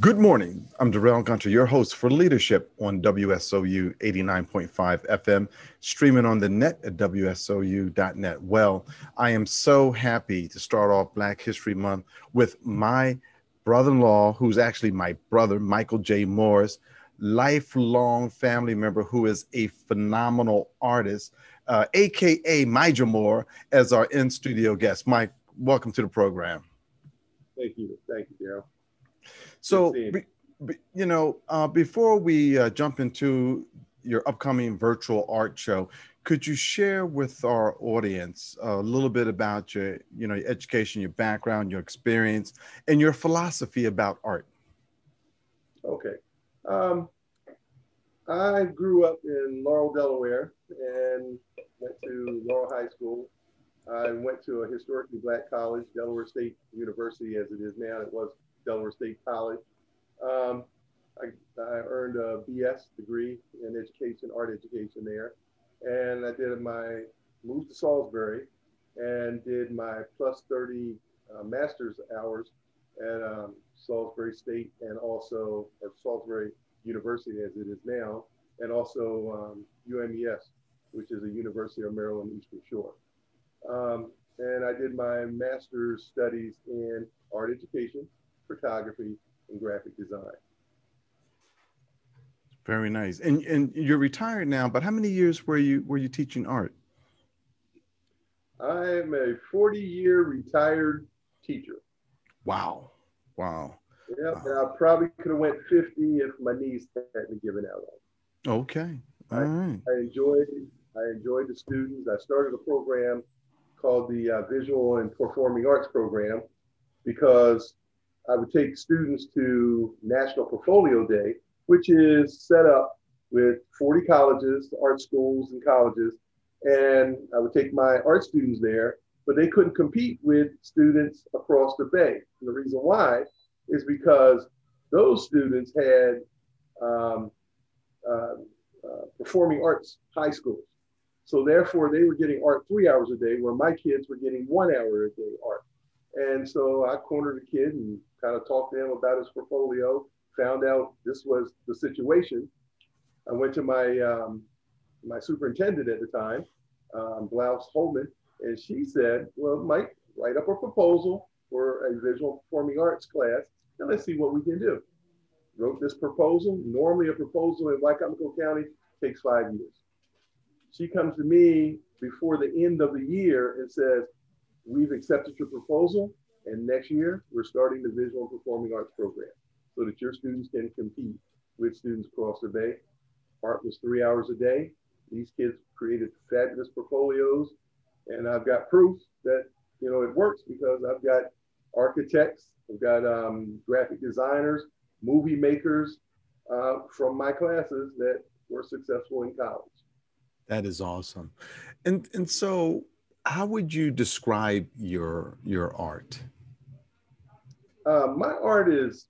Good morning. I'm Darrell Gunter, your host for Leadership on WSOU 89.5 FM, streaming on the net at WSOU.net. Well, I am so happy to start off Black History Month with my brother in law, who's actually my brother, Michael J. Morris, lifelong family member who is a phenomenal artist, uh, AKA MiJoMor, as our in studio guest. Mike, welcome to the program. Thank you. Thank you, Darrell. So, be, be, you know, uh, before we uh, jump into your upcoming virtual art show, could you share with our audience a little bit about your, you know, your education, your background, your experience, and your philosophy about art? Okay. Um, I grew up in Laurel, Delaware, and went to Laurel High School. I went to a historically black college, Delaware State University, as it is now. It was Delaware State College. Um, I, I, earned a BS degree in education, art education there. And I did my, moved to Salisbury and did my plus 30 uh, master's hours at um, Salisbury State and also, or Salisbury University as it is now, and also um, UMES, which is a University of Maryland Eastern Shore. Um, and I did my master's studies in art education photography, and graphic design. Very nice. And and you're retired now, but how many years were you were you teaching art? I'm a 40 year retired teacher. Wow. Wow. Yeah, wow. I probably could have went 50 if my knees hadn't given out on. Okay. All I, right. I enjoyed I enjoyed the students. I started a program called the uh, Visual and Performing Arts Program because I would take students to National Portfolio Day, which is set up with 40 colleges, art schools, and colleges. And I would take my art students there, but they couldn't compete with students across the bay. And the reason why is because those students had um, uh, uh, performing arts high schools. So therefore, they were getting art three hours a day, where my kids were getting one hour a day art. And so I cornered a kid and kind of talked to him about his portfolio, found out this was the situation. I went to my um, my superintendent at the time, um, Blouse Holman, and she said, well, Mike, write up a proposal for a visual performing arts class, and let's see what we can do. Wrote this proposal. Normally a proposal in Wicomico County takes five years. She comes to me before the end of the year and says, we've accepted your proposal. And next year, we're starting the Visual Performing Arts program so that your students can compete with students across the Bay. Art was three hours a day. These kids created fabulous portfolios. And I've got proof that, you know, it works because I've got architects, I've got um, graphic designers, movie makers uh, from my classes that were successful in college. That is awesome. And, and so how would you describe your, your art? Uh, my art is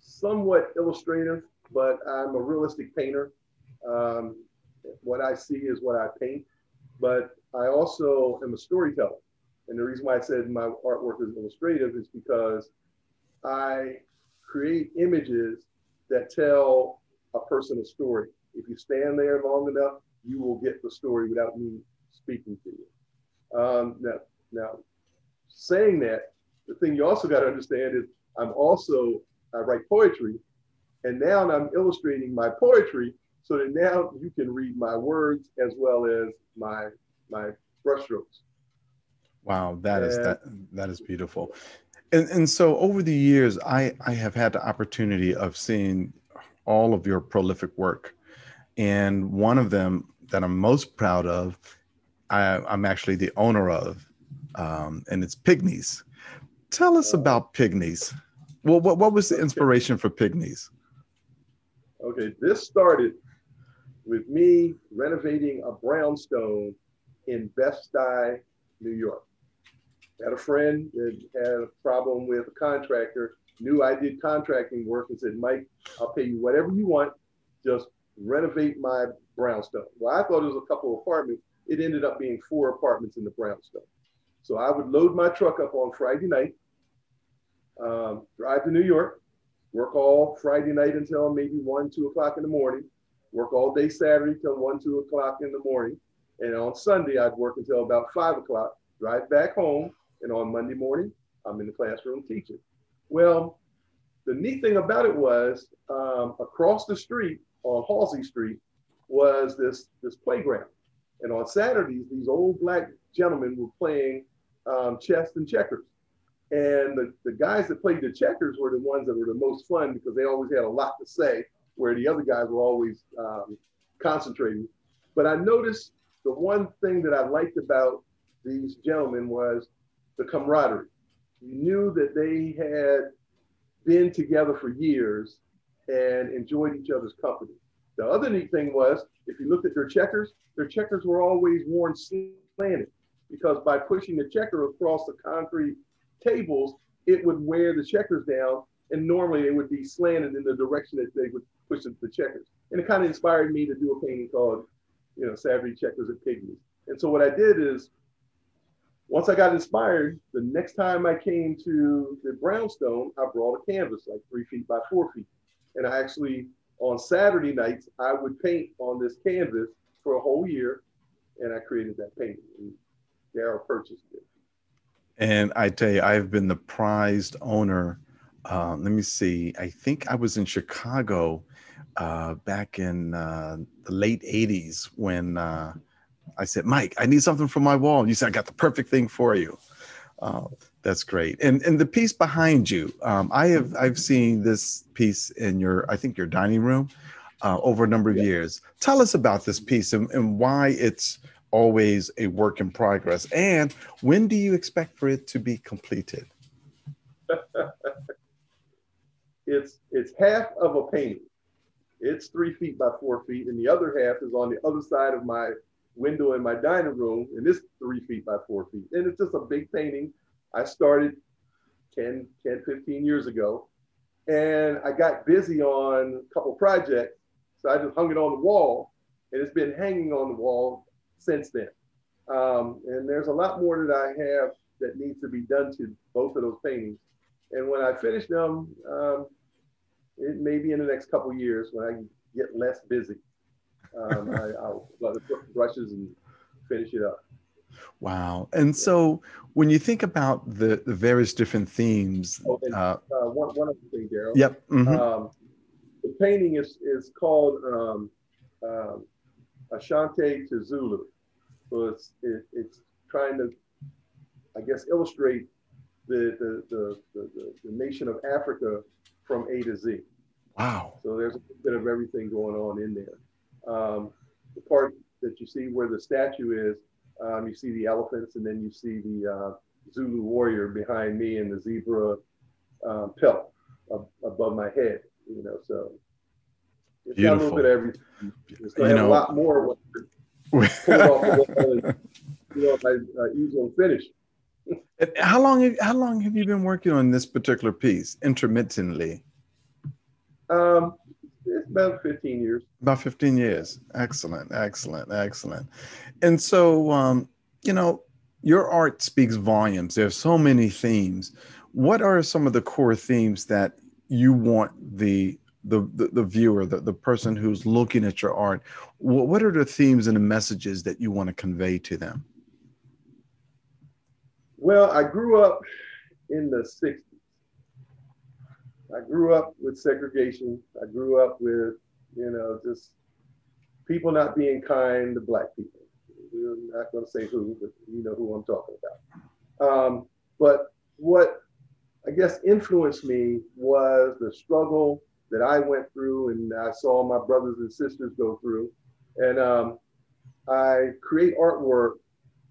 somewhat illustrative, but I'm a realistic painter. Um, what I see is what I paint, but I also am a storyteller. And the reason why I said my artwork is illustrative is because I create images that tell a person a story. If you stand there long enough, you will get the story without me speaking to you. Um, now, now, saying that, the thing you also got to understand is I'm also, I write poetry, and now I'm illustrating my poetry so that now you can read my words as well as my my brushstrokes. Wow, that and, is that that is beautiful. And and so over the years, I I have had the opportunity of seeing all of your prolific work, and one of them that I'm most proud of, I, I'm actually the owner of, um, and it's Pygmies. Tell us about Pygmies. Well, what, what was the inspiration for Pygmies? Okay, this started with me renovating a brownstone in Bed-Stuy, New York. Had a friend that had a problem with a contractor, knew I did contracting work, and said, Mike, I'll pay you whatever you want, just renovate my brownstone. Well, I thought it was a couple of apartments. It ended up being four apartments in the brownstone. So I would load my truck up on Friday night, um, drive to New York, work all Friday night until maybe one, two o'clock in the morning, work all day Saturday till one, two o'clock in the morning. And on Sunday, I'd work until about five o'clock, drive back home. And on Monday morning, I'm in the classroom teaching. Well, the neat thing about it was um, across the street on Halsey Street was this, this playground. And on Saturdays, these old black gentlemen were playing um, chess and checkers. And the, the guys that played the checkers were the ones that were the most fun because they always had a lot to say, where the other guys were always um, concentrating. But I noticed the one thing that I liked about these gentlemen was the camaraderie. You knew that they had been together for years and enjoyed each other's company. The other neat thing was, if you looked at their checkers, their checkers were always worn slanted because by pushing the checker across the concrete tables, it would wear the checkers down, and normally they would be slanted in the direction that they would push the checkers. And it kind of inspired me to do a painting called, you know, Savage Checkers and Pygmies. And so what I did is, once I got inspired, the next time I came to the brownstone, I brought a canvas like three feet by four feet. And I actually, on Saturday nights, I would paint on this canvas for a whole year. And I created that painting. And Darrell purchased it. And I tell you, I've been the prized owner. Uh, let me see. I think I was in Chicago uh, back in uh, the late 80s when uh, I said, Mike, I need something for my wall. And you said, I got the perfect thing for you. Uh, that's great. And and the piece behind you, um, I have I've seen this piece in your I think your dining room uh, over a number of yeah. years. Tell us about this piece and, and why it's always a work in progress. And when do you expect for it to be completed? it's it's half of a painting. It's three feet by four feet, and the other half is on the other side of my window in my dining room, and it's three feet by four feet. And it's just a big painting. I started 10, 10, 15 years ago, and I got busy on a couple projects. So I just hung it on the wall, and it's been hanging on the wall since then. Um, and there's a lot more that I have that needs to be done to both of those paintings. And when I finish them, um, it may be in the next couple years when I get less busy. Um, I, will put brushes and finish it up. Wow. And so when you think about the, the various different themes. Oh, and, uh, uh, one, one other thing, Darrell. Yep. Mm-hmm. Um, the painting is, is called Ashanti to Zulu. So it's it, it's trying to, I guess, illustrate the the, the the, the nation of Africa from A to Z. Wow. So there's a bit of everything going on in there. Um, the part that you see where the statue is, um, you see the elephants, and then you see the uh, Zulu warrior behind me and the zebra um, pelt above my head. You know, so it's Beautiful. got a little bit of everything. It's going to have know, a lot more pull it off the you know, by uh, easel finish. how long? How long have you been working on this particular piece intermittently? Um, it's about 15 years. About 15 years. Excellent, excellent, excellent. And so, um, you know, your art speaks volumes. There's so many themes. What are some of the core themes that you want the the, the, the viewer, the, the person who's looking at your art, what, what are the themes and the messages that you want to convey to them? Well, I grew up in the 60s. I grew up with segregation. I grew up with, you know, just people not being kind to Black people. We're not going to say who, but you know who I'm talking about. Um, but what I guess influenced me was the struggle that I went through and I saw my brothers and sisters go through. And um, I create artwork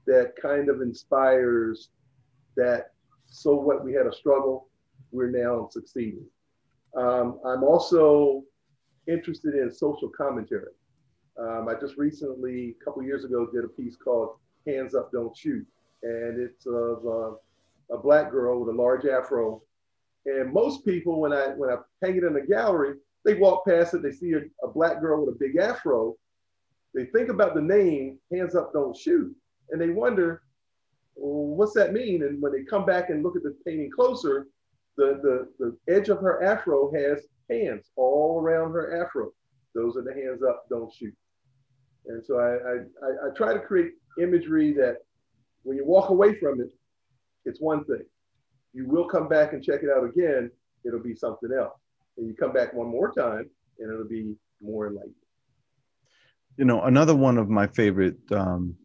that kind of inspires that. So what we had a struggle, we're now succeeding. Um, I'm also interested in social commentary. Um, I just recently, a couple years ago, did a piece called "Hands Up, Don't Shoot," and it's of uh, a black girl with a large afro and most people, when I when I hang it in a gallery, they walk past it, they see a, a black girl with a big afro, they think about the name "Hands Up, Don't Shoot," and they wonder, well, what's that mean? And when they come back and look at the painting closer, the, the, the edge of her afro has hands all around her afro. Those are the hands up, don't shoot. And so I, I, I, try to create imagery that when you walk away from it, it's one thing. You will come back and check it out again, it'll be something else. And you come back one more time and it'll be more enlightening. You know, another one of my favorite, um,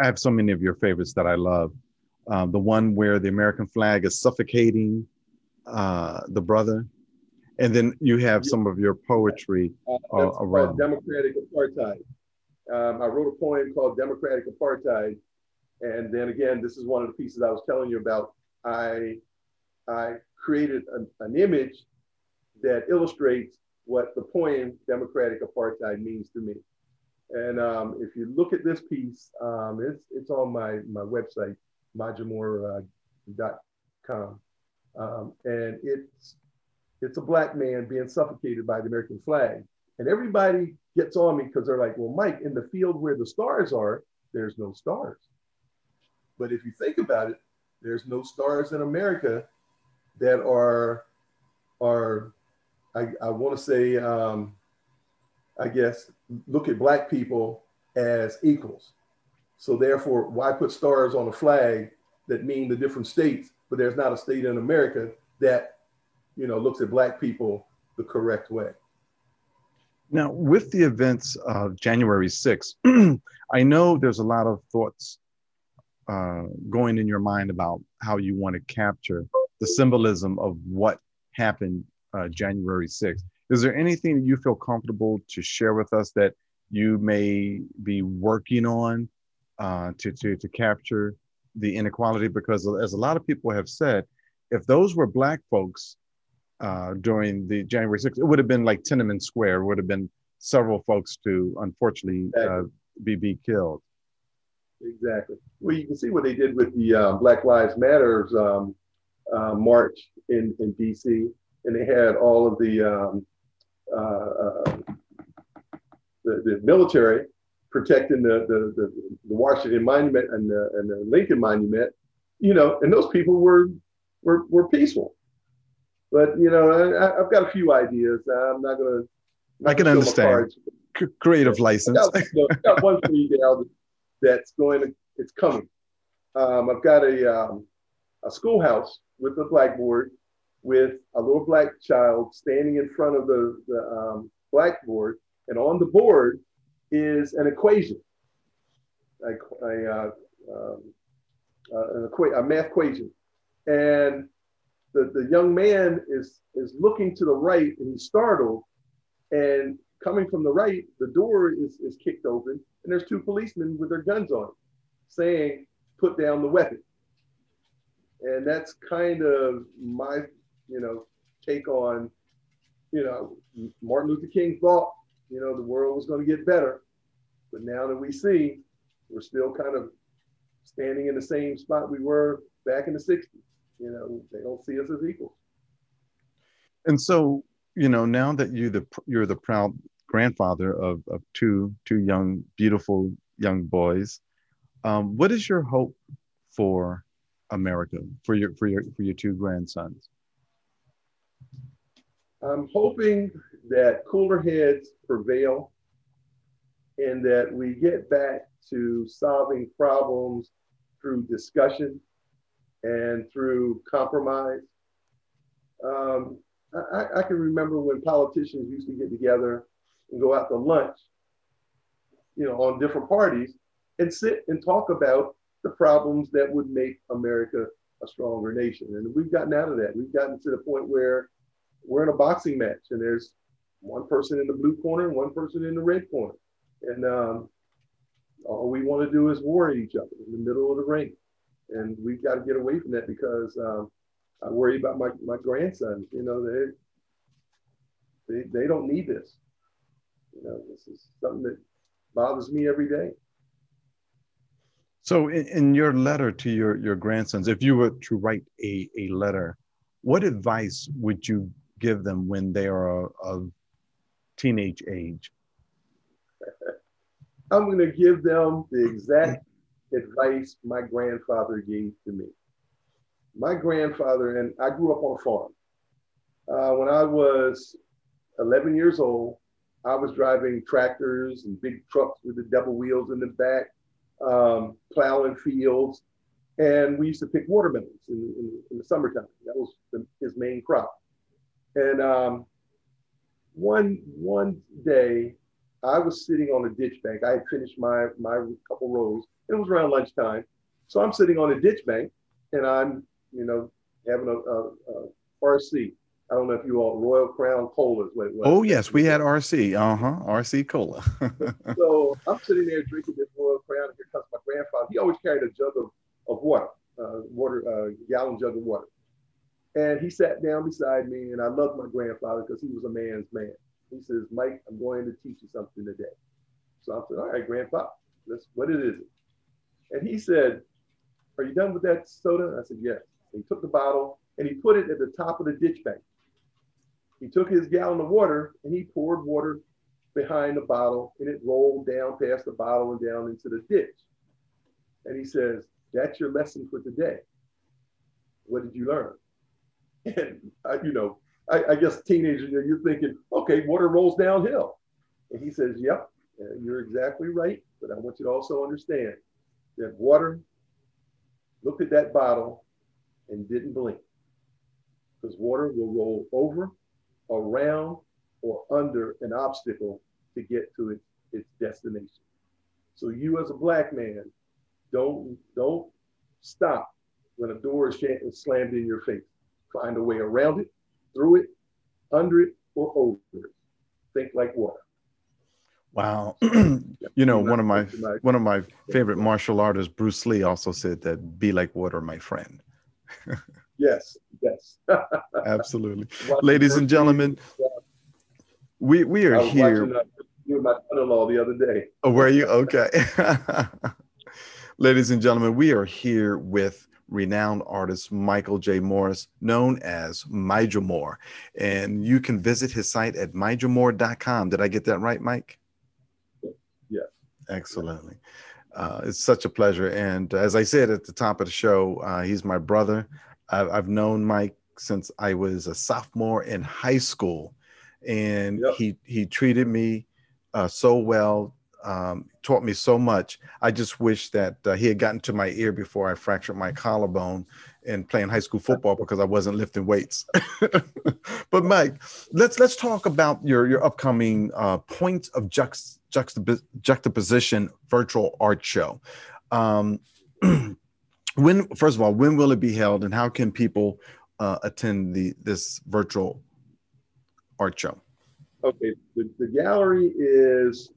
I have so many of your favorites that I love. Um, the one where the American flag is suffocating uh, the brother. And then you have some of your poetry uh, uh, around democratic apartheid. Um, I wrote a poem called Democratic Apartheid. And then again, this is one of the pieces I was telling you about. I, I created an, an image that illustrates what the poem Democratic Apartheid means to me. And um, if you look at this piece, um, it's, it's on my, my website, mijomor.com. Um, and it's, it's a black man being suffocated by the American flag. And everybody gets on me because they're like, well, Mike, in the field where the stars are, there's no stars. But if you think about it, there's no stars in America that are, are I, I want to say, um, I guess, look at black people as equals. So therefore, why put stars on a flag that mean the different states, but there's not a state in America that, you know, looks at black people the correct way. Now, with the events of January 6th, I know there's a lot of thoughts uh, going in your mind about how you want to capture the symbolism of what happened uh, January 6th. Is there anything that you feel comfortable to share with us that you may be working on uh, to, to, to capture the inequality? Because as a lot of people have said, if those were Black folks uh, during the January 6th, it would have been like Tiananmen Square, would have been several folks to unfortunately uh, be, be killed. Exactly. Well, you can see what they did with the uh, Black Lives Matters um, uh, march in, in DC and they had all of the um, uh, uh, the, the, military protecting the, the, the, the, Washington Monument and the, and the Lincoln Monument, you know, and those people were were, were peaceful. But you know, I, have got a few ideas. I'm not gonna. I can understand. C- creative license. I got, you know, got one for you that's going to. It's coming. Um, I've got a um, a schoolhouse with a blackboard with a little black child standing in front of the, the um, blackboard, and on the board is an equation, a, a, uh, an equa- a math equation. And the, the young man is, is looking to the right and he's startled. And coming from the right, the door is, is kicked open, and there's two policemen with their guns on, saying, Put down the weapon. And that's kind of my you know, take on, you know, Martin Luther King thought, you know, the world was going to get better. But now that we see, we're still kind of standing in the same spot we were back in the 60s. You know, they don't see us as equals. And so, you know, now that you the you're the proud grandfather of, of two two young, beautiful young boys, um, what is your hope for America for your for your for your two grandsons? I'm hoping that cooler heads prevail and that we get back to solving problems through discussion and through compromise. Um, I, I, can remember when politicians used to get together and go out to lunch, you know, on different parties and sit and talk about the problems that would make America a stronger nation. And we've gotten out of that. We've gotten to the point where we're in a boxing match and there's one person in the blue corner and one person in the red corner. And um, all we want to do is war at each other in the middle of the ring. And we've got to get away from that because um, I worry about my, my grandsons. You know, they, they, they don't need this. You know, this is something that bothers me every day. So in, in your letter to your, your grandsons, if you were to write a, a letter, what advice would you give them when they are of teenage age? I'm going to give them the exact advice my grandfather gave to me. my grandfather and I grew up on a farm. Uh, when I was 11 years old, I was driving tractors and big trucks with the double wheels in the back, um, plowing fields, and we used to pick watermelons in, in, in the summertime. That was the, his main crop. And um, one one day, I was sitting on a ditch bank. I had finished my my couple rows. It was around lunchtime, so I'm sitting on a ditch bank, and I'm you know having a, a, a RC. I don't know if you all Royal Crown Colas. Wait, wait. Oh yes, we had RC. Uh huh. RC Cola. so I'm sitting there drinking this Royal Crown. Here comes my grandfather. He always carried a jug of, of water, uh, water, uh, gallon jug of water. And he sat down beside me, and I loved my grandfather because he was a man's man. He says, Mike, I'm going to teach you something today. So I said, All right, Grandpa, let's, what is it? And he said, Are you done with that soda? I said, Yes. he took the bottle and he put it at the top of the ditch bank. He took his gallon of water and he poured water behind the bottle and it rolled down past the bottle and down into the ditch. And he says, That's your lesson for today. What did you learn? And, I, you know, I, I guess teenager, you're thinking, okay, water rolls downhill. And he says, yep, uh, you're exactly right. But I want you to also understand that water looked at that bottle and didn't blink because water will roll over, around, or under an obstacle to get to its, its destination. So you as a black man, don't don't stop when a door is slammed in your face. Find a way around it, through it, under it, or over it. Think like water. Wow. you know, one of my one of my favorite martial artists, Bruce Lee, also said that be like water, my friend. Yes, yes. Absolutely. Ladies and gentlemen, we we are here. Watching, uh, you my son-in-law the other day. Oh, were you? Okay. Ladies and gentlemen, we are here with renowned artist Michael J. Morris, known as MiJoMor. And you can visit his site at mijomor.com. Did I get that right, Mike? Yes. Excellently. Uh, it's such a pleasure. And as I said at the top of the show, uh, he's my brother. I've, I've, known Mike since I was a sophomore in high school. And yep. he, he treated me uh, so well, um, taught me so much. I just wish that uh, he had gotten to my ear before I fractured my collarbone and playing high school football because I wasn't lifting weights. but Mike, let's let's talk about your your upcoming uh, points of juxt, juxtap- juxtaposition virtual art show. Um, when first of all, when will it be held, and how can people uh, attend the this virtual art show? Okay, the, the gallery is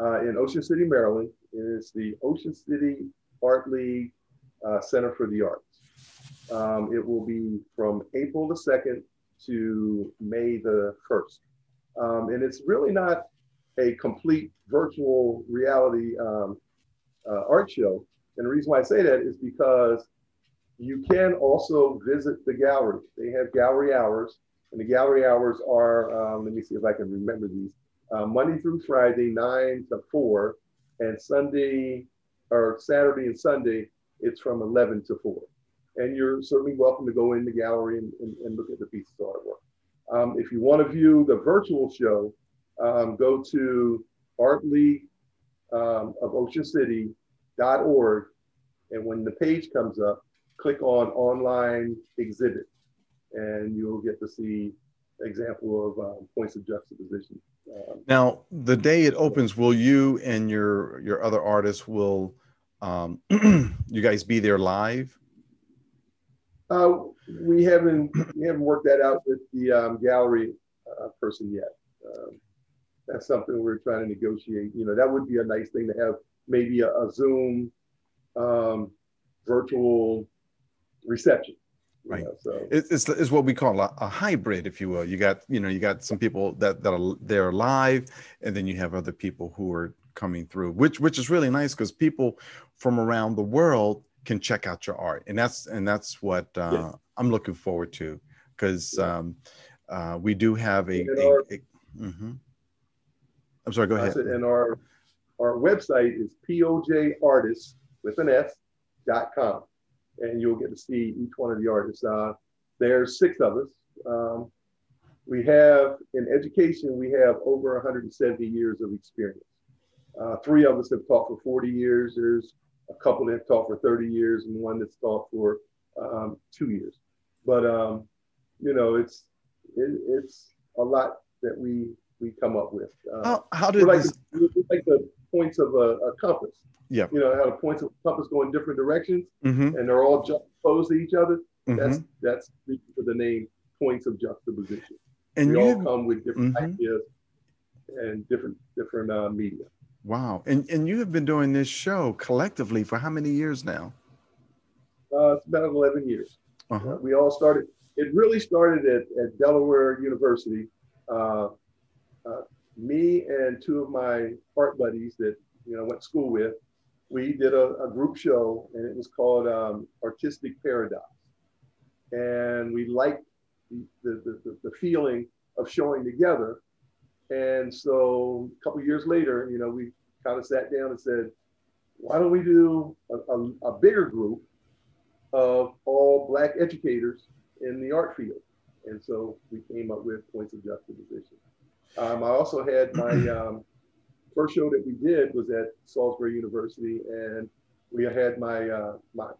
uh, in Ocean City, Maryland. It's the Ocean City Art League uh, Center for the Arts. Um, it will be from April the 2nd to May the 1st. Um, and it's really not a complete virtual reality um, uh, art show. And the reason why I say that is because you can also visit the gallery. They have gallery hours, and the gallery hours are, um, let me see if I can remember these uh, Monday through Friday, nine to four, and Sunday or Saturday and Sunday, it's from 11 to four. And you're certainly welcome to go in the gallery and, and, and look at the pieces of artwork. Um, if you want to view the virtual show, um, go to Art um, of Ocean City.org. And when the page comes up, click on online exhibit and you'll get to see example of um, points of juxtaposition. Um, now, the day it opens, will you and your your other artists will um, you guys be there live? Uh, we haven't we haven't worked that out with the um, gallery uh, person yet. That's something we're trying to negotiate. You know, that would be a nice thing to have maybe a, a Zoom um, virtual reception. Right. know, so. It's, it's what we call a, a, hybrid if you will. You got you know you got some people that that are they're live and then you have other people who are coming through which which is really nice because people from around the world can check out your art. And that's and that's what uh, i'm looking forward to because um, uh, we do have a, a, a mm-hmm. I'm sorry go ahead said, and our our website is pojartist with an s dot com and you'll get to see each one of the artists. Uh, there's six of us. Um, we have in education, we have over 170 years of experience. Uh, three of us have taught for 40 years. There's a couple that have taught for 30 years, and one that's taught for um, two years. But um, you know, it's it, it's a lot that we we come up with. Uh, how, how did like, this... like the points of a, a, compass? Yeah. You know how the points of a compass go in different directions, mm-hmm. and they're all juxtaposed to each other. Mm-hmm. That's that's for the name points of juxtaposition. And we all come with different mm-hmm. ideas and different different uh, media. Wow. And and you have been doing this show collectively for how many years now? Uh, it's about 11 years. Uh-huh. Uh, we all started, it really started at, at Delaware University. Uh, me and two of my art buddies that you know went to school with, we did a, a group show and it was called um, Artistic Paradox. And we liked the, the, the, the feeling of showing together and so a couple years later, you know, we kind of sat down and said, why don't we do a, a, a bigger group of all Black educators in the art field? And so we came up with points of juxtaposition. Um, I also had my um, first show that we did was at Salisbury University, and we had my uh, my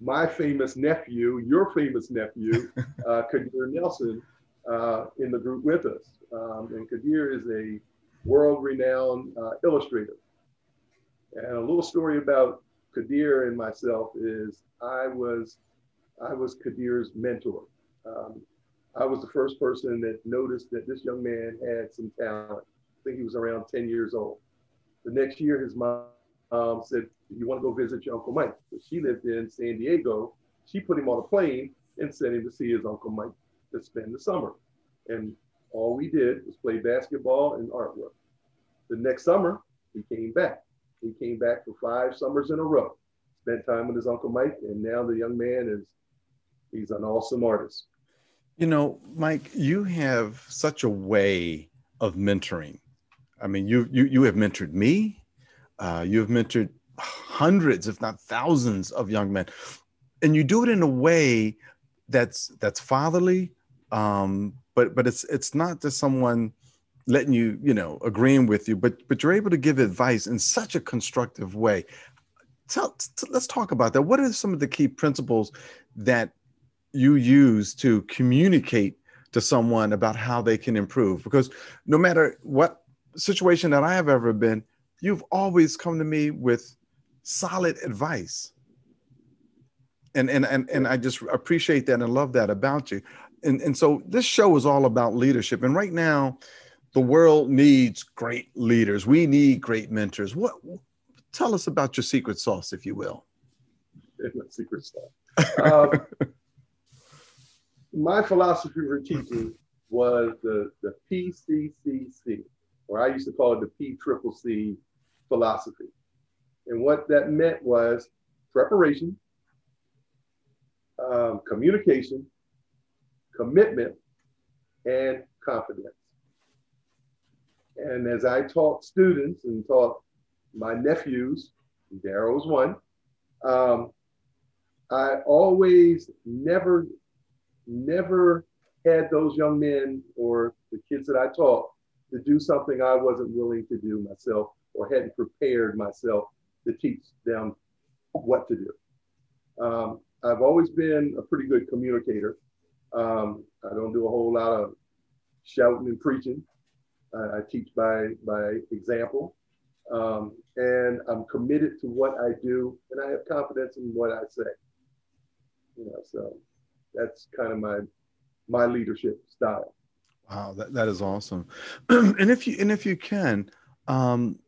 my famous nephew, your famous nephew, uh, Kadir Nelson, uh, in the group with us. Um, and Kadir is a world-renowned uh, illustrator. And a little story about Kadir and myself is I was I was Kadir's mentor. Um, I was the first person that noticed that this young man had some talent. I think he was around 10 years old. The next year, his mom um, said, You want to go visit your Uncle Mike? She lived in San Diego. She put him on a plane and sent him to see his Uncle Mike to spend the summer. And all we did was play basketball and artwork. The next summer, he came back. He came back for five summers in a row, spent time with his Uncle Mike, and now the young man is he's an awesome artist. You know, Mike, you have such a way of mentoring. I mean, you you you have mentored me. Uh, you have mentored hundreds, if not thousands, of young men, and you do it in a way that's that's fatherly, um, but but it's it's not just someone letting you you know agreeing with you but but you're able to give advice in such a constructive way tell t- let's talk about that what are some of the key principles that you use to communicate to someone about how they can improve because no matter what situation that i have ever been you've always come to me with solid advice and and and, and i just appreciate that and love that about you and, and so this show is all about leadership. And right now, the world needs great leaders. We need great mentors. What tell us about your secret sauce, if you will? Secret sauce. Um, my philosophy for teaching was the, the PCCC, or I used to call it the P triple C philosophy. And what that meant was preparation, um, communication, commitment, and confidence. And as I taught students and taught my nephews, Darrow's one, um, I always never, never had those young men or the kids that I taught to do something I wasn't willing to do myself or hadn't prepared myself to teach them what to do. Um, I've always been a pretty good communicator. Um, I don't do a whole lot of shouting and preaching. I, I teach by by example, um, and I'm committed to what I do, and I have confidence in what I say. You know, so that's kind of my my leadership style. Wow, that, that is awesome. and if you and if you can, um,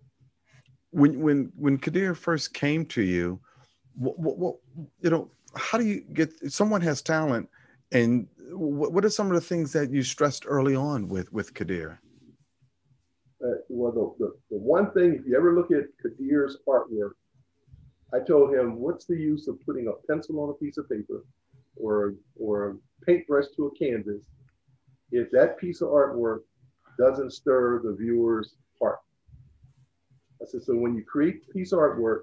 when when when Kadir first came to you, what, what, what you know, how do you get? Someone has talent, and what, what are some of the things that you stressed early on with with Kadir? Uh, well, the, the, the one thing, if you ever look at Kadir's artwork, I told him, what's the use of putting a pencil on a piece of paper or, or a paintbrush to a canvas if that piece of artwork doesn't stir the viewer's heart? I said, so when you create piece of artwork,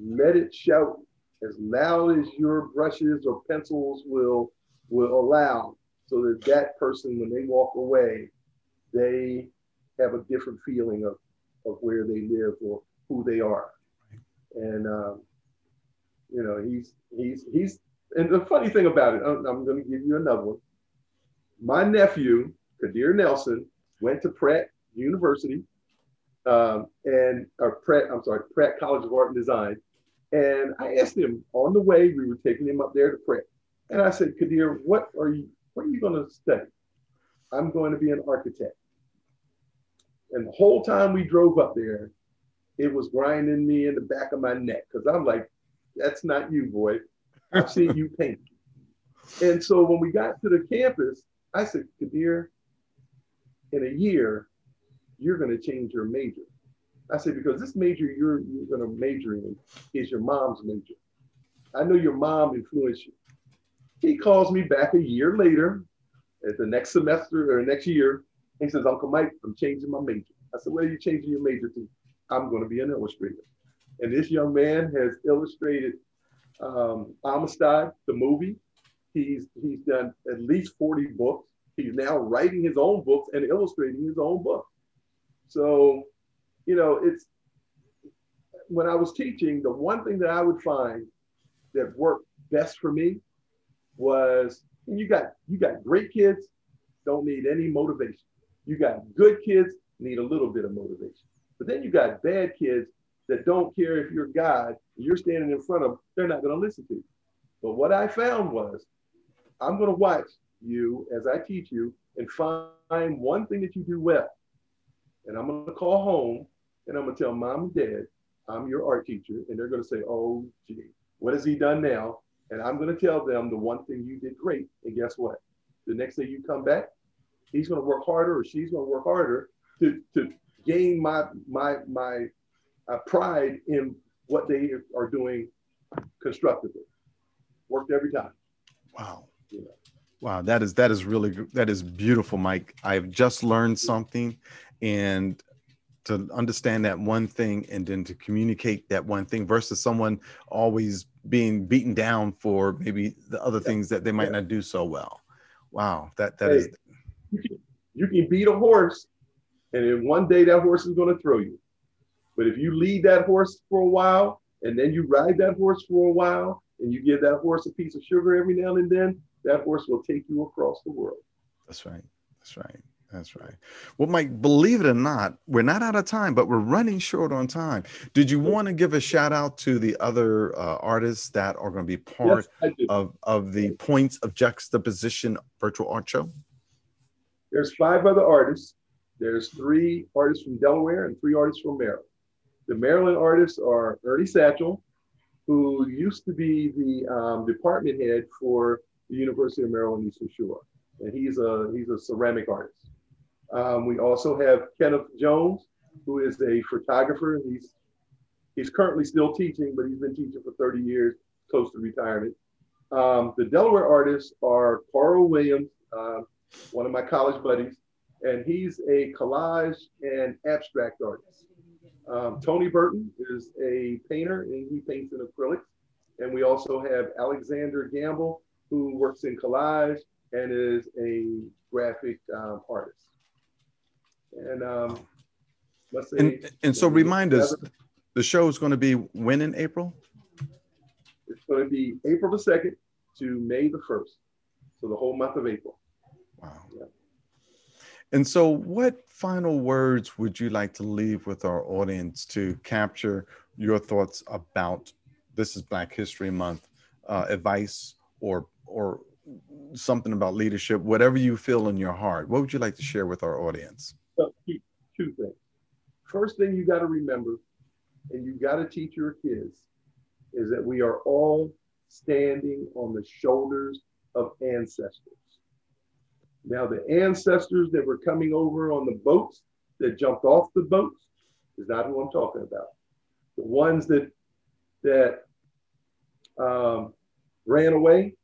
let it shout as loud as your brushes or pencils will will allow so that that person when they walk away they have a different feeling of of where they live or who they are and um, you know he's he's he's and the funny thing about it i'm, going to give you another one my nephew kadir nelson went to pratt university um, and or pratt i'm sorry pratt college of art and design and I asked him on the way, we were taking him up there to Pratt. And I said, Kadir, what are you, what are you going to study? I'm going to be an architect. And the whole time we drove up there, it was grinding me in the back of my neck because I'm like, that's not you, boy. I've seen you paint. And so when we got to the campus, I said, Kadir, in a year, you're going to change your major. I said, because this major you're, you're going to major in is your mom's major. I know your mom influenced you. He calls me back a year later at the next semester or next year. He says, Uncle Mike, I'm changing my major. I said, what are you changing your major to? I'm going to be an illustrator. And this young man has illustrated um, Amistad, the movie. He's, he's done at least 40 books. He's now writing his own books and illustrating his own book. So you know, it's when I was teaching, the one thing that I would find that worked best for me was you got you got great kids, don't need any motivation. You got good kids, need a little bit of motivation. But then you got bad kids that don't care if you're God, you're standing in front of them, they're not going to listen to you. But what I found was I'm going to watch you as I teach you and find one thing that you do well. And I'm going to call home and I'm gonna tell mom and dad, I'm your art teacher, and they're gonna say, oh gee, what has he done now? And I'm gonna tell them the one thing you did great. And guess what? The next day you come back, he's gonna work harder or she's gonna work harder to, to gain my my my uh, pride in what they are doing constructively. Worked every time. Wow. Yeah. Wow, that is that is really that is beautiful, Mike. I've just learned something, and to understand that one thing and then to communicate that one thing versus someone always being beaten down for maybe the other yeah. things that they might yeah. not do so well. Wow, that that hey, is. You can, you can beat a horse, and then one day that horse is going to throw you. But if you lead that horse for a while, and then you ride that horse for a while, and you give that horse a piece of sugar every now and then, that horse will take you across the world. That's right. That's right. That's right. Well, Mike, believe it or not, we're not out of time, but we're running short on time. Did you want to give a shout out to the other uh, artists that are going to be part yes, of, of the Points of Juxtaposition virtual art show? There's five other artists. There's three artists from Delaware and three artists from Maryland. The Maryland artists are Ernie Satchel, who used to be the um, department head for the University of Maryland Eastern Shore. And he's a, he's a ceramic artist. Um, we also have Kenneth Jones, who is a photographer. He's he's currently still teaching, but he's been teaching for 30 years, close to retirement. Um, the Delaware artists are Carl Williams, uh, one of my college buddies, and he's a collage and abstract artist. Um, Tony Burton is a painter and he paints in acrylics. And we also have Alexander Gamble, who works in collage and is a graphic um, artist. And um, let's say. And, and so remind us, the show is going to be when in April? It's going to be April the 2nd to May the 1st. So the whole month of April. Wow. Yeah. And so, what final words would you like to leave with our audience to capture your thoughts about this is Black History Month uh, advice or or something about leadership, whatever you feel in your heart? What would you like to share with our audience? two things. First thing you got to remember, and you got to teach your kids, is that we are all standing on the shoulders of ancestors. Now, the ancestors that were coming over on the boats that jumped off the boats is not who I'm talking about. The ones that that um, ran away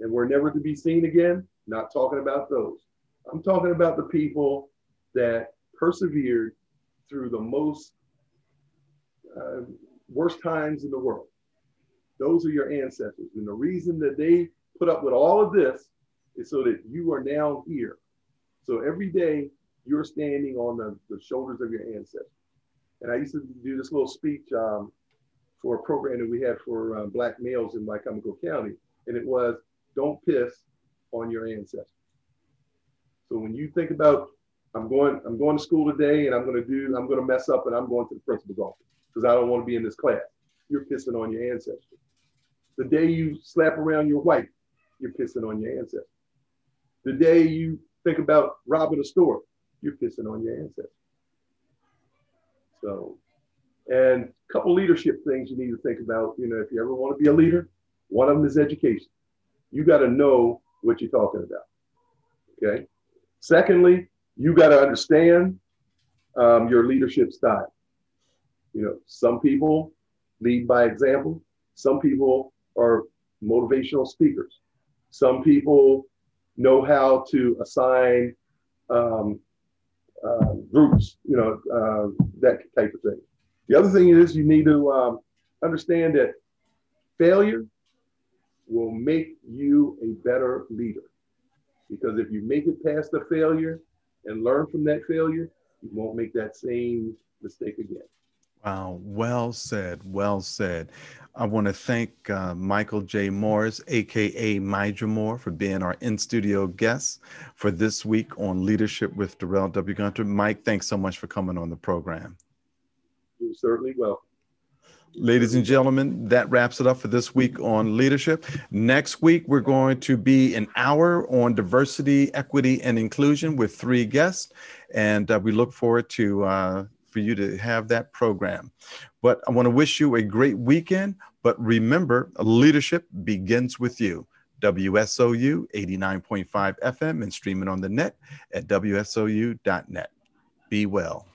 and were never to be seen again, not talking about those. I'm talking about the people that persevered through the most uh, worst times in the world. Those are your ancestors. And the reason that they put up with all of this is so that you are now here. So every day you're standing on the, the shoulders of your ancestors. And I used to do this little speech um, for a program that we had for uh, Black males in Wicomico County. And it was, don't piss on your ancestors. So when you think about, I'm going, I'm going to school today and I'm going to do, I'm going to mess up and I'm going to the principal's office because I don't want to be in this class. You're pissing on your ancestors. The day you slap around your wife, you're pissing on your ancestors. The day you think about robbing a store, you're pissing on your ancestors. So, and a couple leadership things you need to think about. You know, if you ever want to be a leader, one of them is education. You got to know what you're talking about. Okay. Secondly, you got to understand um, your leadership style. You know, some people lead by example. Some people are motivational speakers. Some people know how to assign um, uh, groups, you know, uh, that type of thing. The other thing is you need to um, understand that failure will make you a better leader. Because if you make it past the failure and learn from that failure, you won't make that same mistake again. Wow, well said, well said. I want to thank uh, Michael J. Morris, aka Moore, for being our in studio guest for this week on Leadership with Darrell W. Gunter. Mike, thanks so much for coming on the program. You're certainly welcome. Ladies and gentlemen, that wraps it up for this week on leadership. Next week, we're going to be an hour on diversity, equity, and inclusion with three guests. And uh, we look forward to uh, for you to have that program. But I want to wish you a great weekend. But remember, leadership begins with you. WSOU 89.5 FM and streaming on the net at WSOU.net. Be well.